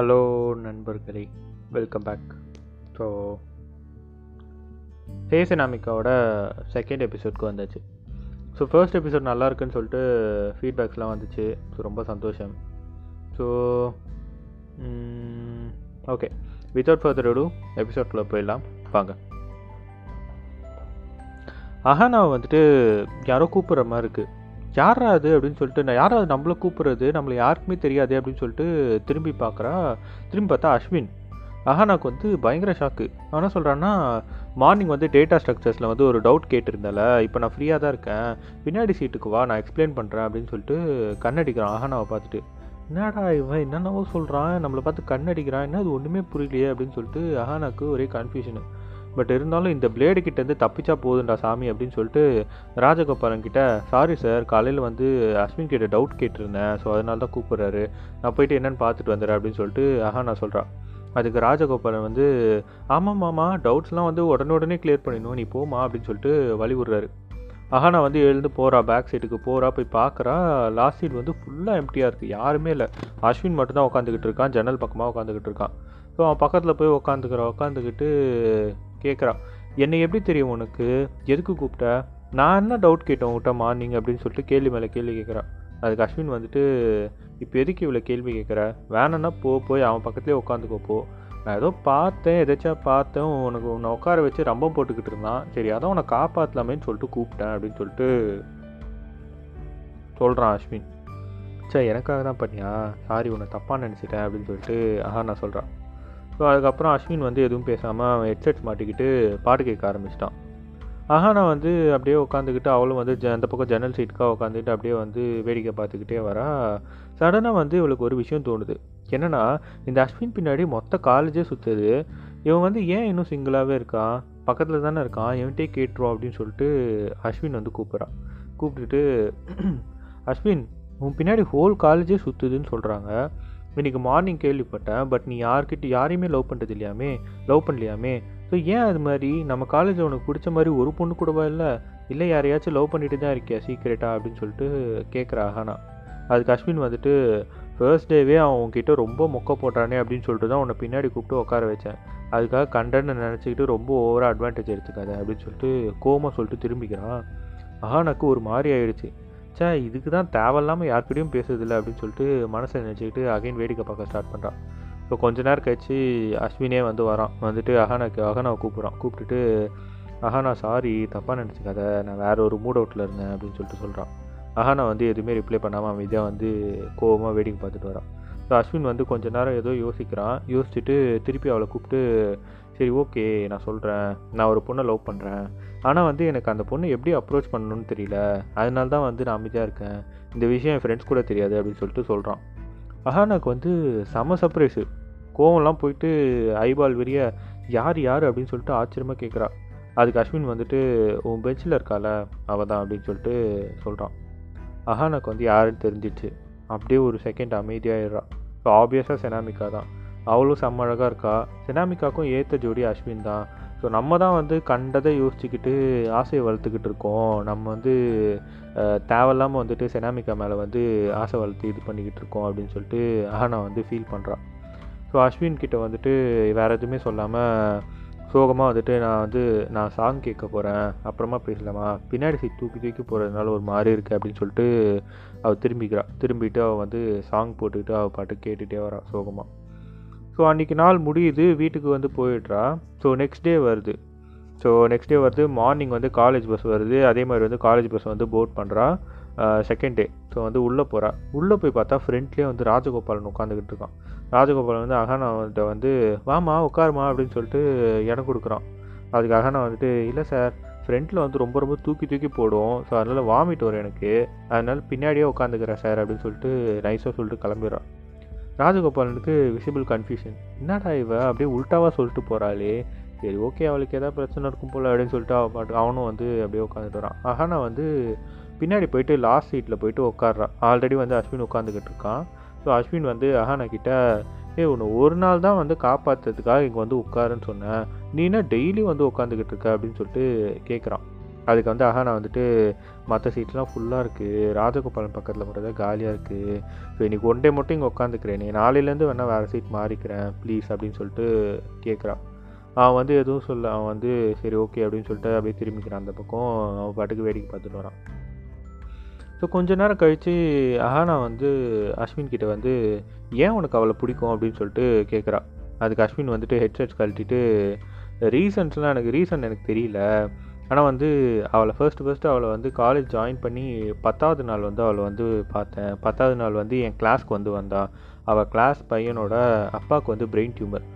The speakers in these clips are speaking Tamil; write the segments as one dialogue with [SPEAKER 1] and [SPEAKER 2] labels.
[SPEAKER 1] ஹலோ நண்பர்களே வெல்கம் பேக் ஸோ ஹேசனாமிக்காவோட செகண்ட் எபிசோட்க்கு வந்தாச்சு. ஸோ ஃபர்ஸ்ட் எபிசோட் நல்லா இருக்குன்னு சொல்லிட்டு ஃபீட்பேக்ஸ்லாம் வந்துச்சு. ஸோ ரொம்ப சந்தோஷம். So okay without further do எபிசோட்குள்ளே போயிடலாம். வாங்க. அஹானாவை வந்துட்டு யாரோ கூப்பிட்ற மாதிரி இருக்குது யாரா அது அப்படின்னு சொல்லிட்டு நான் யாரா அது நம்மளை கூப்பிட்றது? நம்மளை யாருக்குமே தெரியாது அப்படின்னு சொல்லிட்டு திரும்பி பார்க்குறா. திரும்பி பார்த்தா அஸ்வின். அஹானாக்கு வந்து பயங்கர ஷாக்கு ஆனால் சொல்கிறான்னா மார்னிங் வந்து டேட்டா ஸ்ட்ரக்சர்ஸில் வந்து ஒரு டவுட் கேட்டிருந்தால இப்போ நான் ஃப்ரீயாக தான் இருக்கேன். பின்னாடி சீட்டுக்கு வா நான் எக்ஸ்பிளைன் பண்ணுறேன் அப்படின்னு சொல்லிட்டு கண்ணடிக்கிறான் அஹானாவை பார்த்துட்டு. என்னடா இவன்? என்னென்னவோ சொல்கிறான் நம்மளை பார்த்து கண்ணடிக்கிறான். என்ன அது ஒன்றுமே புரியலையே அப்படின்னு சொல்லிட்டு அஹானாக்கு ஒரே கன்ஃபியூஷனு பட் இருந்தாலும் இந்த பிளேடு கிட்டேருந்து தப்பிச்சா போதுண்டா சாமி அப்படின்னு சொல்லிட்டு ராஜகோபாலன் கிட்ட சாரி சார் காலையில் வந்து அஸ்வின் கிட்ட டவுட் கேட்டிருந்தேன். ஸோ அதனால தான் கூப்பிட்றாரு. நான் போயிட்டு என்னென்னு பார்த்துட்டு வந்துடுறேன் அப்படின்னு சொல்லிட்டு ஆஹா நான் சொல்கிறான் அதுக்கு ராஜகோபாலன் வந்து ஆமாம் மாமா டவுட்ஸ்லாம் வந்து உடனே உடனே கிளியர் பண்ணிடணும். நீ போமா அப்படின்னு சொல்லிட்டு வழி விடுறாரு ஆஹா நான் வந்து எழுந்து போகிறா பேக் சைடுக்கு போகிறா போய் பார்க்குறா லாஸ்ட் சீட் வந்து ஃபுல்லாக எம்டியாக இருக்குது யாருமே இல்லை. அஸ்வின் மட்டும் தான் உட்காந்துக்கிட்டு இருக்கான். ஜன்னல் பக்கமாக உட்காந்துக்கிட்டு இருக்கான். ஸோ அவன் பக்கத்தில் போய் உட்காந்துக்கிற உட்காந்துக்கிட்டு கேட்குறான் என்னை எப்படி தெரியும் உனக்கு? எதுக்கு கூப்பிட்ட? நான் என்ன டவுட் கேட்டேன் உங்கள்கிட்ட மார்னிங் அப்படின்னு சொல்லிட்டு கேள்வி மேலே கேள்வி கேட்குறான் அதுக்கு அஸ்வின் வந்துட்டு இப்போ எதுக்கு இவ்வளோ கேள்வி கேட்குற வேணும்னா போ போய் அவன் பக்கத்துலேயே உட்காந்துக்கோ போ. நான் ஏதோ பார்த்தேன் எதாச்சும் பார்த்தேன். உனக்கு உன்னை உட்கார வச்சு ரொம்ப போட்டுக்கிட்டு இருந்தான். சரி அதான் உன்னை காப்பாற்றலாமேன்னு சொல்லிட்டு கூப்பிட்டேன் அப்படின்னு சொல்லிட்டு சொல்கிறான் அஸ்வின். சே எனக்காக தான் பண்ணியா? சாரி உன்னை தப்பாக நினச்சிட்டேன் அப்படின்னு சொல்லிட்டு ஆஹா நான் சொல்கிறேன் ஸோ அதுக்கப்புறம் அஸ்வின் வந்து எதுவும் பேசாமல் அவன் ஹெட்செட் மாட்டிக்கிட்டு பாட்டு கேட்க ஆரம்பிச்சிட்டான். அஹானா வந்து அப்படியே உட்காந்துக்கிட்டு அவளும் வந்து ஜ அந்த பக்கம் ஜன்னல் சீட்டுக்காக உட்காந்துக்கிட்டு அப்படியே வந்து வேடிக்கை பார்த்துக்கிட்டே வரா. சடனாக வந்து இவளுக்கு ஒரு விஷயம் தோணுது. என்னென்னா இந்த அஸ்வின் பின்னாடி மொத்த காலேஜே சுற்றுது இவன் வந்து ஏன் இன்னும் சிங்கிளாகவே இருக்கான்? பக்கத்தில் தானே இருக்கான்? இவன்ட்டே கேட்டுருவோம் அப்படின்னு சொல்லிட்டு அஸ்வின் வந்து கூப்பிட்றான். கூப்பிட்டுட்டு அஸ்வின் உன் பின்னாடி ஹோல் காலேஜே சுற்றுதுன்னு சொல்கிறாங்க இன்றைக்கி மார்னிங் கேள்விப்பட்டேன் பட் நீ யார்கிட்ட யாரையுமே லவ் பண்ணுறது இல்லையாமே? லவ் பண்ணலையாமே? ஸோ ஏன் அது மாதிரி? நம்ம காலேஜில் உனக்கு பிடிச்ச மாதிரி ஒரு பொண்ணு கூடவா இல்லை? இல்லை யாரையாச்சும் லவ் பண்ணிட்டு தான் இருக்கியா சீக்கிரட்டா அப்படின்னு சொல்லிட்டு கேட்குறா ஆனா அதுக்கு அஸ்வின் வந்துட்டு ஃபர்ஸ்ட் டேவே அவன் உங்ககிட்ட ரொம்ப மொக்க போட்டானே அப்படின்னு சொல்லிட்டு தான் உன்னை பின்னாடி கூப்பிட்டு உட்கார வச்சேன். அதுக்காக கண்டன்னு நினச்சிக்கிட்டு ரொம்ப ஓவராக அட்வான்டேஜ் எடுத்துக்காத அப்படின்னு சொல்லிட்டு கோமா சொல்லிட்டு திரும்பிக்கிறான். அஹானாக்கு ஒரு மாதிரி ஆயிடுச்சு. சே இதுக்கு தான் தேவையில்லாமல் யார்கிட்டையும் பேசுறதில்ல அப்படின்னு சொல்லிட்டு மனசை நினச்சிக்கிட்டு அகைன் வேடிக்கை பார்க்க ஸ்டார்ட் பண்ணுறான் இப்போ கொஞ்ச நேரம் கழிச்சு அஸ்வினே வந்து வரான். வந்துட்டு அகனாக்கு அகனாவை கூப்பிட்றான். கூப்பிட்டுட்டு அஹானா சாரி தப்பாக நினச்சிக்காத. நான் வேற ஒரு மூட் அவுட்டில் இருந்தேன் அப்படின்னு சொல்லிட்டு சொல்கிறான் அஹானா வந்து எதுவுமே ரிப்ளை பண்ணாமல் அமைதியாக வந்து கோவமாக வேடிக்கை பார்த்துட்டு வரான். ஸோ அஸ்வின் வந்து கொஞ்ச நேரம் ஏதோ யோசிக்கிறான். யோசிச்சுட்டு திருப்பி அவளை கூப்பிட்டு சரி ஓகே நான் சொல்கிறேன் நான் ஒரு பொண்ணை லவ் பண்ணுறேன் ஆனால் வந்து எனக்கு அந்த பொண்ணை எப்படி அப்ரோச் பண்ணணும்னு தெரியல. அதனால தான் வந்து நான் அமைதியாக இருக்கேன். இந்த விஷயம் என் ஃப்ரெண்ட்ஸ் கூட தெரியாது அப்படின்னு சொல்லிட்டு சொல்கிறான் அஹானாக்கு வந்து செம சர்ப்ரைஸு கோவம்லாம் போயிட்டு ஐபால் விரிய யார் யார்? அப்படின்னு சொல்லிட்டு ஆச்சரியமாக கேட்குறா அதுக்கு அஸ்வின் வந்துட்டு உன் பெஞ்சில் இருக்கால அவள் தான் அப்படின்னு சொல்லிட்டு சொல்கிறான் அஹானாக்கு வந்து யாருன்னு தெரிஞ்சிச்சு அப்படியே ஒரு செகண்ட் அமைதியாகிடுறான் ஸோ ஆப்வியஸாக செனாமிக்கா தான். அவளும் செம்ம அழகாக இருக்கா? செனாமிக்காக்கும் ஏற்ற ஜோடி அஸ்வின் தான். ஸோ நம்ம தான் வந்து கண்டதை யோசிச்சுக்கிட்டு ஆசையை வளர்த்துக்கிட்டு இருக்கோம். நம்ம வந்து தேவையில்லாமல் வந்துட்டு செனாமிக்கா மேலே வந்து ஆசை வளர்த்து இது பண்ணிக்கிட்டு இருக்கோம் அப்படின்னு சொல்லிட்டு ஆனா வந்து ஃபீல் பண்ணுறான் ஸோ அஸ்வின் கிட்ட வந்துட்டு வேறு எதுவுமே சொல்லாமல் சோகமாக வந்துட்டு நான் வந்து நான் சாங் கேட்க போகிறேன் அப்புறமா பேசலாமா? பின்னாடி சீட் தூக்கி தூக்கி போகிறதுனால ஒரு மாதிரி இருக்குது அப்படின்னு சொல்லிட்டு அவள் திரும்பிக்கிறாள் திரும்பிட்டு அவள் வந்து சாங் போட்டுக்கிட்டு அவள் பாட்டு கேட்டுகிட்டே வரான் சோகமாக ஸோ அன்றைக்கி நாள் முடியுது வீட்டுக்கு வந்து போயிடுறா. ஸோ நெக்ஸ்ட் டே வருது. ஸோ நெக்ஸ்ட் டே வருது மார்னிங் வந்து காலேஜ் பஸ் வருது. அதே மாதிரி வந்து காலேஜ் பஸ் வந்து போட் பண்ணுறா செகண்ட் டே ஸோ வந்து உள்ளே போகிறா உள்ளே போய் பார்த்தா ஃப்ரெண்ட்லேயே வந்து ராஜகோபாலன் உட்காந்துக்கிட்டு இருக்கான். ராஜகோபாலன் வந்து அகனாவன்ட்ட வந்து வாமா உட்காருமா அப்படின்னு சொல்லிட்டு இடம் கொடுக்குறான். அதுக்கு அகனா வந்துட்டு இல்லை சார் ஃப்ரண்ட்டில் வந்து ரொம்ப ரொம்ப தூக்கி தூக்கி போடும் ஸோ அதனால் வாமிட் வரும் எனக்கு. அதனால் பின்னாடியே உட்காந்துக்கிறேன் சார் அப்படின்னு சொல்லிட்டு நைஸாக சொல்லிட்டு கிளம்பிடுறான். ராஜகோபாலனுக்கு விசிபிள் கன்ஃபியூஷன் என்னடா இவ? அப்படியே உல்ட்டாவாக சொல்லிட்டு போகிறாளே சரி ஓகே அவளுக்கு எதாவது பிரச்சனை இருக்கும் போல் அப்படின்னு சொல்லிட்டு அவ பாட்டு அவனும் வந்து அப்படியே உட்காந்துட்டு வரான். அஹானா வந்து பின்னாடி போயிட்டு லாஸ்ட் சீட்டில் போயிட்டு உட்காடுறான் ஆல்ரெடி வந்து அஸ்வின் உட்காந்துக்கிட்டு இருக்கான். ஸோ அஸ்வின் வந்து அஹானா கிட்ட ஏ உன்னை ஒரு நாள் தான் வந்து காப்பாற்றுறதுக்காக இங்கே வந்து உட்காருன்னு சொன்னேன். நீனா டெய்லி வந்து உட்காந்துக்கிட்டு இருக்க? அப்படின்னு சொல்லிட்டு கேட்குறான் அதுக்கு வந்து அஹானா வந்துட்டு மற்ற சீட்லாம் ஃபுல்லாக இருக்குது ராஜகோபாலன் பக்கத்தில் மட்டும் தான் காலியாக இருக்குது ஸோ இன்றைக்கி ஒன் டே மட்டும் இங்கே உட்காந்துக்கிறேன். நீ நாளையிலேருந்து வேணால் வேறு சீட் மாறிக்கிறேன் ப்ளீஸ் அப்படின்னு சொல்லிட்டு கேட்குறான் அவன் வந்து எதுவும் சொல்ல அவன் வந்து சரி ஓகே அப்படின்னு சொல்லிட்டு அப்படியே திரும்பிக்கிறான் அந்த பக்கம். அவன் பாட்டுக்கு வேடிக்கை பார்த்துட்டு வரான். ஸோ கொஞ்ச நேரம் கழித்து அஹானா வந்து அஸ்வின் கிட்டே வந்து ஏன் உனக்கு அவளை பிடிக்கும்? அப்படின்னு சொல்லிட்டு கேட்குறா அதுக்கு அஸ்வின் வந்துட்டு ஹெட்செட்ஸ் கழட்டிட்டு ரீசன்ஸ்லாம் எனக்கு ரீசன் எனக்கு தெரியல. ஆனால் வந்து அவளை ஃபர்ஸ்ட் ஃபர்ஸ்ட்டு அவளை வந்து காலேஜ் ஜாயின் பண்ணி பத்தாவது நாள் வந்து அவளை வந்து பார்த்தேன். பத்தாவது நாள் வந்து என் கிளாஸ்க்கு வந்து வந்தாள் அவள் கிளாஸ் பையனோட அப்பாவுக்கு வந்து பிரெயின் டியூமர்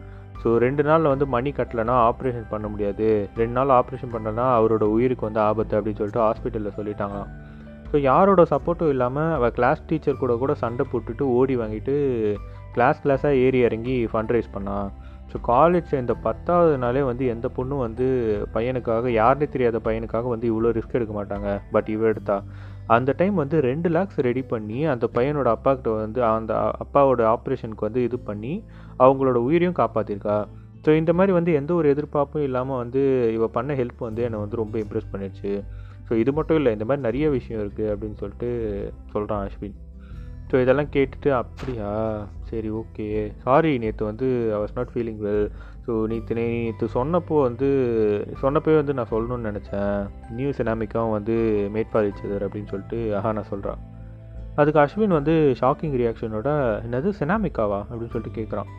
[SPEAKER 1] ஸோ ரெண்டு நாளில் வந்து மணி கட்டலைன்னா ஆப்ரேஷன் பண்ண முடியாது. ரெண்டு நாள் ஆப்ரேஷன் பண்ணலன்னா அவரோட உயிருக்கு வந்து ஆபத்து அப்படின்னு சொல்லிட்டு ஹாஸ்பிட்டலில் சொல்லிட்டாங்களாம். ஸோ யாரோட சப்போர்ட்டும் இல்லாமல் அவள் கிளாஸ் டீச்சர் கூட கூட சண்டை போட்டுட்டு ஓடி வாங்கிட்டு கிளாஸ் கிளாஸாக ஏறி இறங்கி ஃபண்ட் ரைஸ் பண்ணான் ஸோ காலேஜ் சேர்ந்த பத்தாவது நாளே வந்து எந்த பொண்ணும் வந்து பையனுக்காக யாருனே தெரியாத பையனுக்காக வந்து இவ்வளோ ரிஸ்க் எடுக்க மாட்டாங்க. பட் இவ எடுத்தா. அந்த டைம் வந்து ரெண்டு லேக்ஸ் ரெடி பண்ணி அந்த பையனோட அப்பாக்கிட்ட வந்து அந்த அப்பாவோட ஆப்ரேஷனுக்கு வந்து இது பண்ணி அவங்களோட உயிரையும் காப்பாற்றிருக்கா ஸோ இந்த மாதிரி வந்து எந்த ஒரு எதிர்பார்ப்பும் இல்லாமல் வந்து இவ பண்ண ஹெல்ப் வந்து என்னை வந்து ரொம்ப இம்ப்ரெஸ் பண்ணிடுச்சு. ஸோ இது மட்டும் இல்லை இந்த மாதிரி நிறைய விஷயம் இருக்குது அப்படின்னு சொல்லிட்டு சொல்கிறான் அஸ்வின். ஸோ இதெல்லாம் கேட்டுட்டு அப்படியா? சரி ஓகே சாரி நேற்று வந்து I was not feeling well so நேற்று நேற்று சொன்னப்போ வந்து சொன்னப்போ வந்து நான் சொல்லணும்னு நினச்சேன். நியூ சினாமிக்காவும் வந்து மேட் ஃபார் அப்படின்னு சொல்லிட்டு ஆஹா நான் சொல்கிறான் அதுக்கு அஸ்வின் வந்து ஷாக்கிங் ரியாக்ஷனோட என்னது செனாமிக்காவா அப்படின்னு சொல்லிட்டு கேட்குறான்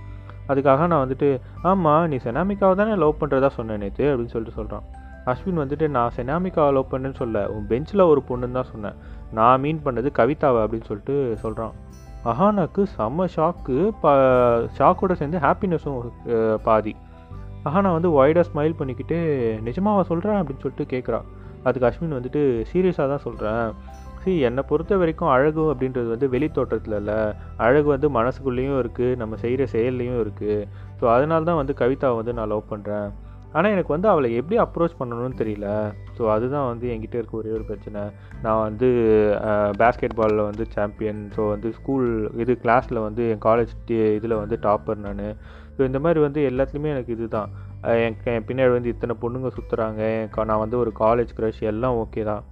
[SPEAKER 1] அதுக்காக நான் வந்துட்டு ஆமாம் நீ செனாமிக்காவை தானே லவ் பண்ணுறதா சொன்னேன் நேற்று அப்படின்னு சொல்லிட்டு சொல்கிறான் அஸ்வின் வந்துட்டு நான் செனாமிக்காவை லவ் பண்ணேன்னு சொல்ல உன் பெஞ்சில் ஒரு பொண்ணுன்னு தான் சொன்னேன். நான் மீன் பண்ணது கவிதாவை அப்படின்னு சொல்லிட்டு சொல்கிறான் அஹானாக்கு செம்ம ஷாக்கு ப ஷாக்கோட சேர்ந்து ஹாப்பினஸும் பாதி. அஹானா வந்து ஒய்டாக ஸ்மைல் பண்ணிக்கிட்டு நிஜமாவா சொல்கிறேன் அப்படின்னு சொல்லிட்டு கேட்குறா அதுக்கு அஸ்வின் வந்துட்டு சீரியஸாக தான் சொல்கிறேன் சி என்னை பொறுத்த வரைக்கும் அழகு அப்படின்றது வந்து வெளி தோற்றத்தில் இல்லை. அழகு வந்து மனசுக்குள்ளேயும் இருக்குது நம்ம செய்கிற செயல்லையும் இருக்குது ஸோ அதனால தான் வந்து கவிதாவை வந்து நான் லவ் பண்ணுறேன் ஆனால் எனக்கு வந்து அவளை எப்படி அப்ரோச் பண்ணணும்னு தெரியல. ஸோ அதுதான் வந்து என்கிட்ட இருக்க ஒரே ஒரு பிரச்சனை. நான் வந்து பேஸ்கெட் பாலில் வந்து சாம்பியன் ஸோ வந்து ஸ்கூல் இது கிளாஸில் வந்து என் காலேஜ் இதில் வந்து டாப்பர் நான். ஸோ இந்த மாதிரி வந்து எல்லாத்துலேயுமே எனக்கு இதுதான். என் என் பின்னாடி வந்து இத்தனை பொண்ணுங்க சுற்றுறாங்க நான் வந்து ஒரு காலேஜ் க்ரஷ் எல்லாம் ஓகே தான்.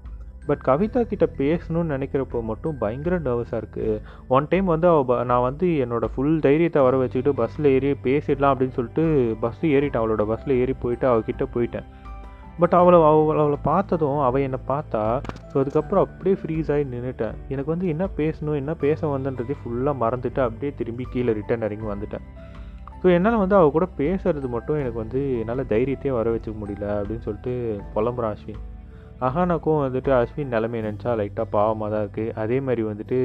[SPEAKER 1] பட் கவிதா கிட்ட பேசணும்னு நினைக்கிறப்போ மட்டும் பயங்கர நர்வஸாக இருக்குது ஒன் டைம் வந்து அவள் நான் வந்து என்னோடய ஃபுல் தைரியத்தை வர வச்சுக்கிட்டு பஸ்ஸில் ஏறி பேசிடலாம் அப்படின்னு சொல்லிட்டு பஸ்ஸு ஏறிட்டேன். அவளோட பஸ்ஸில் ஏறி போயிட்டு அவகிட்ட போயிட்டேன். பட் அவளை அவளை அவளை பார்த்ததும் அவள் என்னை பார்த்தா ஸோ அதுக்கப்புறம் அப்படியே ஃப்ரீஸ் ஆகி நின்றுட்டேன் எனக்கு வந்து என்ன பேசணும் என்ன பேச வந்தன்றதே ஃபுல்லாக மறந்துட்டு அப்படியே திரும்பி கீழே ரிட்டர்ன் இறங்கி வந்துட்டேன். ஸோ என்னால் வந்து அவள் கூட பேசுறது மட்டும் எனக்கு வந்து என்னால் தைரியத்தையே வர வச்சுக்க முடியல அப்படின்னு சொல்லிட்டு புலம்புறான் அஸ்வின். அஹானாக்கும் வந்துட்டு அஸ்வின் நிலைமை நினச்சா லைட்டாக பாவமாக தான் இருக்குது அதே மாதிரி வந்துட்டு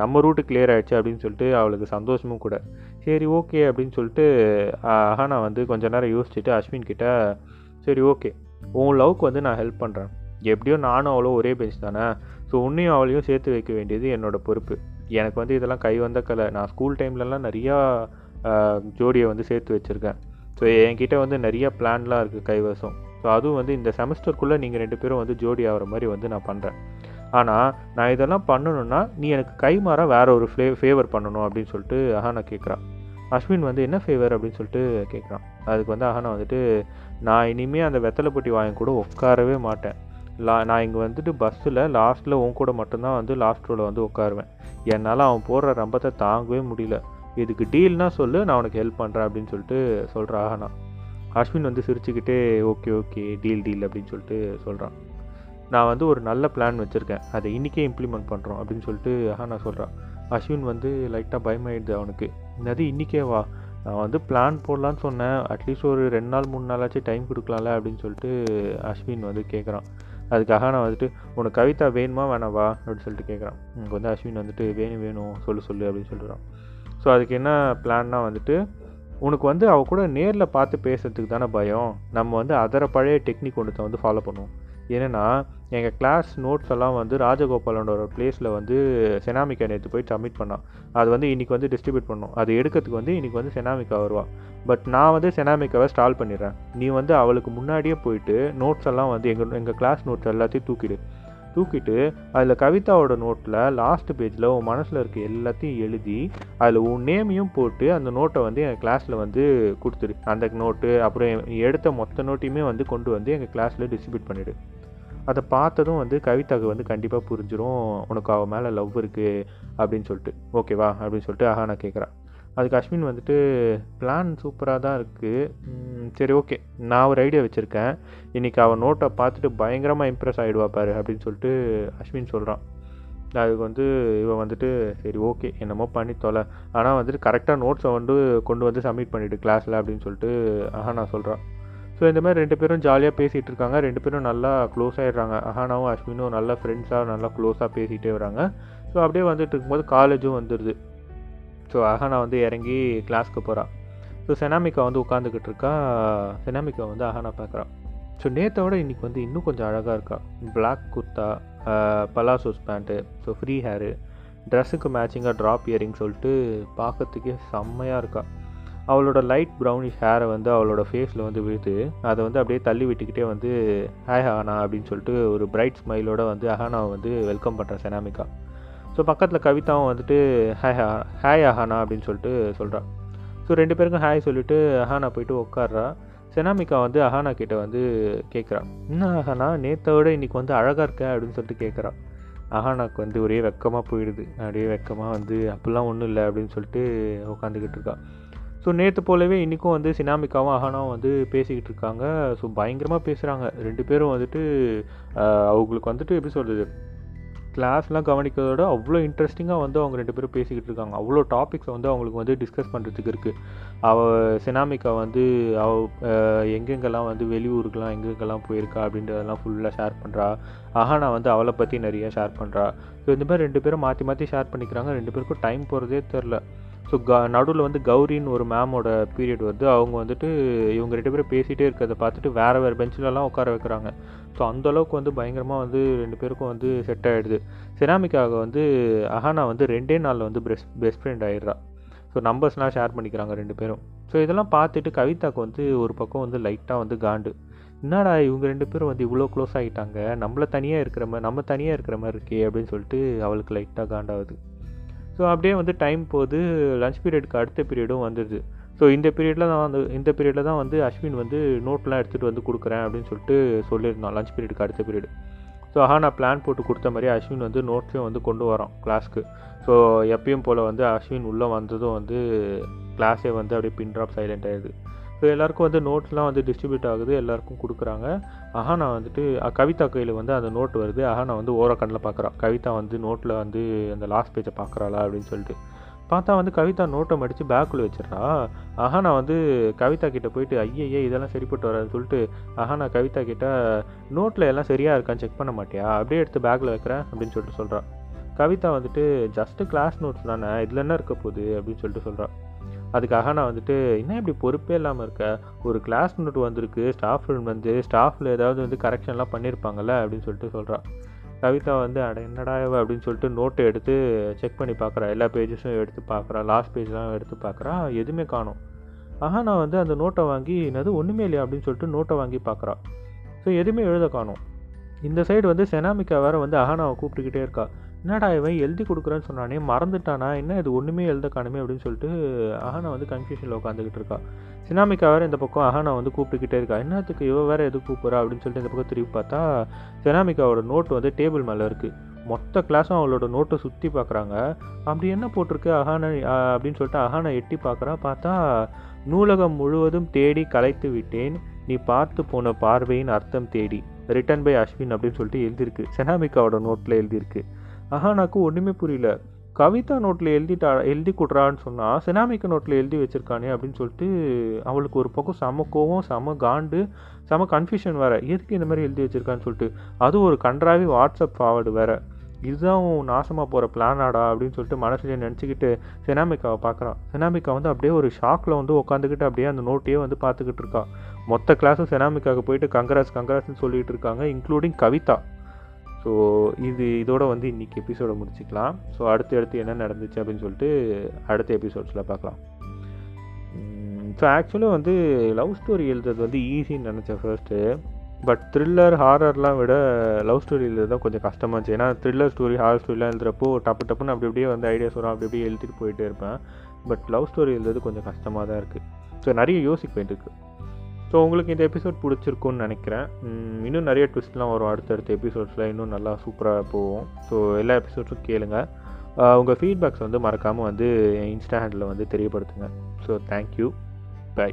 [SPEAKER 1] நம்ம ரூட்டு கிளியர் ஆகிடுச்சு அப்படின்னு சொல்லிட்டு அவளுக்கு சந்தோஷமும் கூட. சரி ஓகே அப்படின்னு சொல்லிட்டு அஹானா வந்து கொஞ்ச நேரம் யோசிச்சுட்டு அஸ்வின் கிட்ட சரி ஓகே உன் லவ்க்கு வந்து நான் ஹெல்ப் பண்ணுறேன் எப்படியோ நானும் அவ்வளோ ஒரே பெஞ்ச் தானே? ஸோ உன்னையும் அவளையும் சேர்த்து வைக்க வேண்டியது என்னோட பொறுப்பு. எனக்கு வந்து இதெல்லாம் கை வந்த கலை. நான் ஸ்கூல் டைம்லலாம் நிறையா ஜோடியை வந்து சேர்த்து வச்சுருக்கேன். ஸோ என்கிட்ட வந்து நிறைய பிளான்லாம் இருக்குது கைவசம். ஸோ அதுவும் வந்து இந்த செமஸ்டருக்குள்ளே நீங்கள் ரெண்டு பேரும் வந்து ஜோடி ஆகிற மாதிரி வந்து நான் பண்ணுறேன் ஆனால் நான் இதெல்லாம் பண்ணணுன்னா நீ எனக்கு கைமாற வேற ஒரு ஃப்ளே ஃபேவர் பண்ணணும் அப்படின்னு சொல்லிட்டு அஹானா கேட்குறான் அஸ்வின் வந்து என்ன ஃபேவர் அப்படின்னு சொல்லிட்டு கேட்குறான் அதுக்கு வந்து அஹானா வந்துட்டு நான் இனிமேல் அந்த வெத்தலை பொட்டி வாங்கி கூட உட்காரவே மாட்டேன். லா நான் இங்கே வந்துட்டு பஸ்ஸில் லாஸ்ட்டில் உன் கூட மட்டும்தான் வந்து லாஸ்ட் ரோவில் வந்து உட்காருவேன். என்னால் அவன் போடுற ரம்பத்தை தாங்கவே முடியல. இதுக்கு டீல்னால் சொல்லு நான் உனக்கு ஹெல்ப் பண்ணுறேன் அப்படின்னு சொல்லிட்டு சொல்கிறேன் அஹானா. அஸ்வின் வந்து சிரிச்சுக்கிட்டே ஓகே ஓகே டீல் டீல் அப்படின்னு சொல்லிட்டு சொல்கிறான் நான் வந்து ஒரு நல்ல பிளான் வச்சுருக்கேன். அதை இன்றைக்கே இம்ப்ளிமெண்ட் பண்ணுறோம் அப்படின்னு சொல்லிட்டு அஹானா சொல்கிறான் அஸ்வின் வந்து லைட்டாக பயமாயிடுது அவனுக்கு. என்னது இன்றைக்கே வா. நான் வந்து பிளான் போடலான்னு சொன்னேன். அட்லீஸ்ட் ஒரு ரெண்டு நாள் மூணு நாளாச்சும் டைம் கொடுக்கலாம்ல அப்படின்னு சொல்லிட்டு அஸ்வின் வந்து கேட்குறான் அதுக்காக நான் வந்துட்டு உனக்கு கவிதா வேணுமா வேணாவா அப்படின்னு சொல்லிட்டு கேட்குறான் உனக்கு வந்து அஸ்வின் வந்துட்டு வேணும் வேணும் சொல்லு சொல்லு அப்படின்னு சொல்கிறான் ஸோ அதுக்கு என்ன பிளான்னா வந்துட்டு உனக்கு வந்து அவ கூட நேரில் பார்த்து பேசுறதுக்கு தானே பயம். நம்ம வந்து அதர பழைய டெக்னிக் ஒன்றத்தை வந்து ஃபாலோ பண்ணுவோம். என்னென்னா எங்கள் கிளாஸ் நோட்ஸ் எல்லாம் வந்து ராஜகோபாலனோட ஒரு பிளேஸில் வந்து செனாமிக்கா நேற்று போய் சப்மிட் பண்ணான். அது வந்து இன்றைக்கி வந்து டிஸ்ட்ரிபியூட் பண்ணோம். அது எடுக்கிறதுக்கு வந்து இன்றைக்கி வந்து செனாமிக்கா வருவா. பட் நான் வந்து செனாமிக்காவை ஸ்டால் பண்ணிடுறேன். நீ வந்து அவளுக்கு முன்னாடியே போயிட்டு நோட்ஸ் எல்லாம் வந்து எங்கள் எங்கள் கிளாஸ் நோட்ஸ் எல்லாத்தையும் தூக்கிடு. தூக்கிட்டு அதில் கவிதாவோட நோட்டில் லாஸ்ட் பேஜில் உன் மனசில் இருக்க எல்லாத்தையும் எழுதி அதில் உன் நேமையும் போட்டு அந்த நோட்டை வந்து எங்கள் கிளாஸில் வந்து கொடுத்துரு அந்த நோட்டு அப்புறம் எடுத்த மொத்த நோட்டையுமே வந்து கொண்டு வந்து எங்கள் கிளாஸில் டிஸ்ட்ரிபியூட் பண்ணிவிடு அதை பார்த்ததும் வந்து கவிதாவுக்கு வந்து கண்டிப்பாக புரிஞ்சிடும் உனக்கு அவள் மேலே லவ் இருக்குது அப்படின்னு சொல்லிட்டு. ஓகேவா அப்படின்னு சொல்லிட்டு ஆஹா நான் கேட்குறேன் அதுக்கு அஸ்வின் வந்துட்டு பிளான் சூப்பராக தான் இருக்குது சரி ஓகே நான் ஒரு ஐடியா வச்சுருக்கேன். இன்றைக்கி அவன் நோட்டை பார்த்துட்டு பயங்கரமாக இம்ப்ரெஸ் ஆகிடுவா பாரு அப்படின்னு சொல்லிட்டு அஸ்வின் சொல்கிறான் அதுக்கு வந்து இவன் வந்துட்டு சரி ஓகே என்னமோ பண்ணி தொலை. ஆனால் வந்துட்டு கரெக்டாக நோட்ஸை வந்து கொண்டு வந்து சப்மிட் பண்ணிவிடு கிளாஸில் அப்படின்னு சொல்லிட்டு அஹானா சொல்கிறான் ஸோ இந்த மாதிரி ரெண்டு பேரும் ஜாலியாக பேசிகிட்டு இருக்காங்க. ரெண்டு பேரும் நல்லா க்ளோஸ் ஆகிடுறாங்க அஹானாவும் அஸ்வினும் நல்லா ஃப்ரெண்ட்ஸாக நல்லா க்ளோஸாக பேசிகிட்டே வராங்க. ஸோ அப்படியே வந்துட்டு இருக்கும்போது காலேஜும் வந்துடுது ஸோ அஹானா வந்து இறங்கி கிளாஸ்க்கு போகிறான் ஸோ செனாமிக்கா வந்து உட்காந்துக்கிட்டு இருக்கா. செனாமிக்கா வந்து அஹானா பார்க்குறான் ஸோ நேற்றோட இன்றைக்கி வந்து இன்னும் கொஞ்சம் அழகாக இருக்கா. Black kurta palazzos pant so free hair ட்ரெஸ்ஸுக்கு மேட்சிங்காக ட்ராப் இயரிங் சொல்லிட்டு பார்க்கறதுக்கே செம்மையாக இருக்கா. அவளோட லைட் ப்ரௌனிஷ் ஹேரை வந்து அவளோட ஃபேஸில் வந்து விழுது. அதை வந்து அப்படியே தள்ளி விட்டுக்கிட்டே வந்து ஹாய் ஹானா அப்படின்னு சொல்லிட்டு ஒரு பிரைட் ஸ்மைலோட வந்து அஹானாவை வந்து வெல்கம் பண்ணுறேன் செனாமிக்கா ஸோ பக்கத்தில் கவிதாவும் வந்துட்டு ஹாய் ஹாய் அஹானா அப்படின்னு சொல்லிட்டு சொல்கிறா ஸோ ரெண்டு பேருக்கும் ஹாய் சொல்லிவிட்டு அஹானா போயிட்டு உட்காடுறா செனாமிகா வந்து அஹானா கிட்ட வந்து கேட்குறா என்ன அஹானா விட இன்றைக்கி வந்து அழகாக இருக்க? அப்படின்னு சொல்லிட்டு கேட்குறா அஹானாக்கு வந்து ஒரே வெக்கமாக போயிடுது. அப்படியே வெக்கமாக வந்து அப்படிலாம் ஒன்றும் இல்லை அப்படின்னு சொல்லிட்டு உட்காந்துக்கிட்டு இருக்கா. ஸோ நேற்று போலவே இன்றைக்கும் வந்து சினாமிக்காவும் அஹானாவும் வந்து பேசிக்கிட்டு இருக்காங்க. ஸோ பயங்கரமாக பேசுகிறாங்க ரெண்டு பேரும் வந்துட்டு அவங்களுக்கு வந்துட்டு எப்படி சொல்கிறது கிளாஸ்லாம் கவனிக்கிறதோட அவ்வளோ இன்ட்ரெஸ்டிங்காக வந்து அவங்க ரெண்டு பேரும் பேசிக்கிட்டு இருக்காங்க. அவ்வளோ டாபிக்ஸ் வந்து அவங்களுக்கு வந்து டிஸ்கஸ் பண்ணுறதுக்கு இருக்குது அவள் சினாமிக்கா வந்து அவ எங்கெங்கெல்லாம் வந்து வெளியூருக்கெலாம் எங்கெங்கெல்லாம் போயிருக்கா அப்படின்றதெல்லாம் ஃபுல்லாக ஷேர் பண்ணுறா அஹானா வந்து அவளை பற்றி நிறைய ஷேர் பண்ணுறா ஸோ இந்த மாதிரி ரெண்டு பேரும் மாற்றி மாற்றி ஷேர் பண்ணிக்கிறாங்க. ரெண்டு பேருக்கும் டைம் போகிறதே தெரில ஸோ க நடுவில் வந்து கௌரின்னு ஒரு மேமோட பீரியட் வருது. அவங்க வந்துட்டு இவங்க ரெண்டு பேரும் பேசிகிட்டே இருக்கிறத பார்த்துட்டு வேறு வேறு பெஞ்சிலலாம் உட்கார வைக்கிறாங்க. ஸோ அந்தளவுக்கு வந்து பயங்கரமாக வந்து ரெண்டு பேருக்கும் வந்து செட் ஆகிடுது செராமிக்காக வந்து அஹானா வந்து ரெண்டே நாளில் வந்து பெஸ்ட் பெஸ்ட் ஃப்ரெண்ட் ஆகிடுறா ஸோ நம்பர்ஸ்லாம் ஷேர் பண்ணிக்கிறாங்க ரெண்டு பேரும். ஸோ இதெல்லாம் பார்த்துட்டு கவிதாக்கு வந்து ஒரு பக்கம் வந்து லைட்டாக வந்து காண்டு. என்னடா இவங்க ரெண்டு பேரும் வந்து இவ்வளோ க்ளோஸ் ஆகிட்டாங்க நம்மள தனியாக இருக்கிற மாதிரி நம்ம தனியாக இருக்கிற மாதிரி இருக்கே அப்படின்னு சொல்லிட்டு அவளுக்கு லைட்டாக காண்டாகுது ஸோ அப்படியே வந்து டைம் போகுது. லஞ்ச் பீரியடுக்கு அடுத்த பீரியடும் வந்துடுது ஸோ இந்த பீரியடில் தான் வந்து இந்த பீரியடில் தான் வந்து அஸ்வின் வந்து நோட்லாம் எடுத்துகிட்டு வந்து கொடுக்குறேன் அப்படின்னு சொல்லிட்டு சொல்லியிருந்தான். லஞ்ச் பீரியடுக்கு அடுத்த பீரியட் ஸோ ஆஹா நான் பிளான் போட்டு கொடுத்த மாதிரி அஸ்வின் வந்து நோட்ஸையும் வந்து கொண்டு வரோம் கிளாஸ்க்கு ஸோ எப்பயும் போல் வந்து அஸ்வின் உள்ளே வந்ததும் வந்து கிளாஸே வந்து அப்படியே பின் ட்ராப் சைலண்ட் ஆகிடுது இப்போ எல்லாருக்கும் வந்து நோட்லாம் வந்து டிஸ்ட்ரிபியூட் ஆகுது எல்லாருக்கும் கொடுக்குறாங்க. அஹானா வந்துட்டு கவிதா கையில் வந்து அந்த நோட் வருது. அஹானா வந்து ஓரக்கண்ணில் பார்க்குறான். கவிதா வந்து நோட்டில் வந்து அந்த லாஸ்ட் பேஜை பார்க்குறாளா அப்படின்னு சொல்லிட்டு. பார்த்தா வந்து கவிதா நோட்டை மடித்து பேக்குள்ளே வச்சிடறா. அஹானா வந்து கவிதா கிட்டே போயிட்டு ஐயையே இதெல்லாம் சரிப்பட்டு வராதுன்னு சொல்லிட்டு அஹானா கவிதா கிட்ட நோட்டில் எல்லாம் சரியாக இருக்கான்னு செக் பண்ண மாட்டியா? அப்படியே எடுத்து பேக்கில் வைக்கிறேன் அப்படின்னு சொல்லிட்டு சொல்கிறான் கவிதா வந்துட்டு ஜஸ்ட்டு கிளாஸ் நோட்ஸ் தானே? இதில் என்ன இருக்க போகுது? அப்படின்னு சொல்லிட்டு சொல்கிறான் அதுக்காக நான் வந்துட்டு என்ன இப்படி பொறுப்பே இல்லாமல் இருக்க? ஒரு கிளாஸ் நோட் வந்திருக்கு ஸ்டாஃப் ரூம் வந்து ஸ்டாஃபில் ஏதாவது வந்து கரெக்ஷன்லாம் பண்ணியிருப்பாங்கல்ல அப்படின்னு சொல்லிட்டு சொல்கிறான் கவிதா வந்து அட என்னடா இவ? அப்படின்னு சொல்லிட்டு நோட்டை எடுத்து செக் பண்ணி பார்க்குறா எல்லா பேஜஸும் எடுத்து பார்க்குறா லாஸ்ட் பேஜ்லாம் எடுத்து பார்க்குறா எதுவுமே காணும். ஆஹா நான் வந்து அந்த நோட்டை வாங்கி என்னது ஒன்றுமே இல்லையா? அப்படின்னு சொல்லிட்டு நோட்டை வாங்கி பார்க்குறா ஸோ எதுவுமே எழுத காணும். இந்த சைடு வந்து செனாமிக்கா வேறு வந்து அஹானாவை கூப்பிட்டுக்கிட்டே இருக்கா. என்னடா இவன் எழுதி கொடுக்குறேன்னு சொன்னானே மறந்துட்டானா? என்ன இது ஒன்றுமே எழுத காணுமே அப்படின்னு சொல்லிட்டு அஹானா வந்து கன்ஃபியூஷனில் உட்காந்துக்கிட்டு இருக்கா. சினாமிக்கா வேறு இந்த பக்கம் அஹானா வந்து கூப்பிட்டுக்கிட்டே இருக்கா. என்னத்துக்கு இவ வேறு எது கூப்பிட்றா அப்படின்னு சொல்லிட்டு இந்த பக்கம் திருப்பி பார்த்தா சினாமிக்காவோட நோட் வந்து டேபிள் மேலே இருக்குது மொத்த கிளாஸும் அவளோட நோட்டை சுற்றி பார்க்குறாங்க அப்படி என்ன போட்டிருக்கு அஹானா அப்படின்னு சொல்லிட்டு அஹானா எட்டி பார்க்குறா பார்த்தா நூலகம் முழுவதும் தேடி கலைத்து விட்டேன். நீ பார்த்து போன பார்வையின் அர்த்தம் தேடி. ரிட்டன் பை அஸ்வின் அப்படின்னு சொல்லிட்டு எழுதியிருக்கு. செனாமிக்காவோட நோட்டில் எழுதியிருக்கு. அஹானாக்கு ஒன்றுமே புரியல. கவிதா நோட்டில் எழுதிட்டா எழுதி கொடுறான்னு சொன்னால் சினாமிக்க நோட்டில் எழுதி வச்சுருக்கானே அப்படின்னு சொல்லிட்டு அவளுக்கு ஒரு பக்கம் செம கோவம் செம காண்டு செம கன்ஃபியூஷன் வேறு. எதுக்கு இந்த மாதிரி எழுதி வச்சுருக்கான்னு சொல்லிட்டு அதுவும் ஒரு கன்றாவி வாட்ஸ்அப் ஃபார்வர்டு வேறு. இதுதான் நாசமாக போகிற பிளானாடா அப்படின்னு சொல்லிட்டு மனசுலேயே நினச்சிக்கிட்டு செனாமிக்காவை பார்க்குறான். செனாமிக்கா வந்து அப்படியே ஒரு ஷாக்கில் வந்து உட்காந்துக்கிட்டு அப்படியே அந்த நோட்டையே வந்து பார்த்துக்கிட்டு இருக்கா. மொத்த கிளாஸும் செனாமிக்காவுக்கு போயிட்டு கங்கராஸ் கங்கராஸ்ன்னு சொல்லிகிட்டு இருக்காங்க இன்க்ளூடிங் கவிதா. ஸோ இது இதோட வந்து இன்றைக்கி எபிசோடை முடிச்சுக்கலாம். ஸோ அடுத்து அடுத்து என்ன நடந்துச்சு அப்படின்னு சொல்லிட்டு அடுத்த எபிசோட்ஸில் பார்க்கலாம். ஸோ ஆக்சுவலாக வந்து லவ் ஸ்டோரி எழுதுறது வந்து ஈஸின்னு நினச்சேன் ஃபர்ஸ்ட்டு பட் த்ரில்லர் ஹாரர்லாம் விட லவ் ஸ்டோரி எழுதுறது தான் கொஞ்சம் கஷ்டமாக இருந்துச்சு. ஏன்னா த்ரில்லர் ஸ்டோரி ஹாரர் ஸ்டோரிலாம் எழுதுறப்போ டப்பு டப்புன்னு அப்படி அப்படியே வந்து ஐடியாஸ் வரும். அப்படி அப்படியே எழுதிட்டு போயிட்டே இருப்பேன். பட் லவ் ஸ்டோரி எழுதுறது கொஞ்சம் கஷ்டமாக தான் இருக்குது ஸோ நிறைய யோசிக்க வேண்டியிருக்கு. ஸோ உங்களுக்கு இந்த எபிசோட் பிடிச்சிருக்குன்னு நினைக்கிறேன். இன்னும் நிறைய ட்விஸ்ட்லாம் வரும். அடுத்தடுத்த எபிசோட்ஸில் இன்னும் நல்லா சூப்பராக போகும் ஸோ எல்லா எபிசோட்ஸும் கேளுங்க. உங்கள் ஃபீட்பேக்ஸ் வந்து மறக்காமல் வந்து இன்ஸ்டா ஹேண்டில் வந்து தெரியப்படுத்துங்க. So thank you bye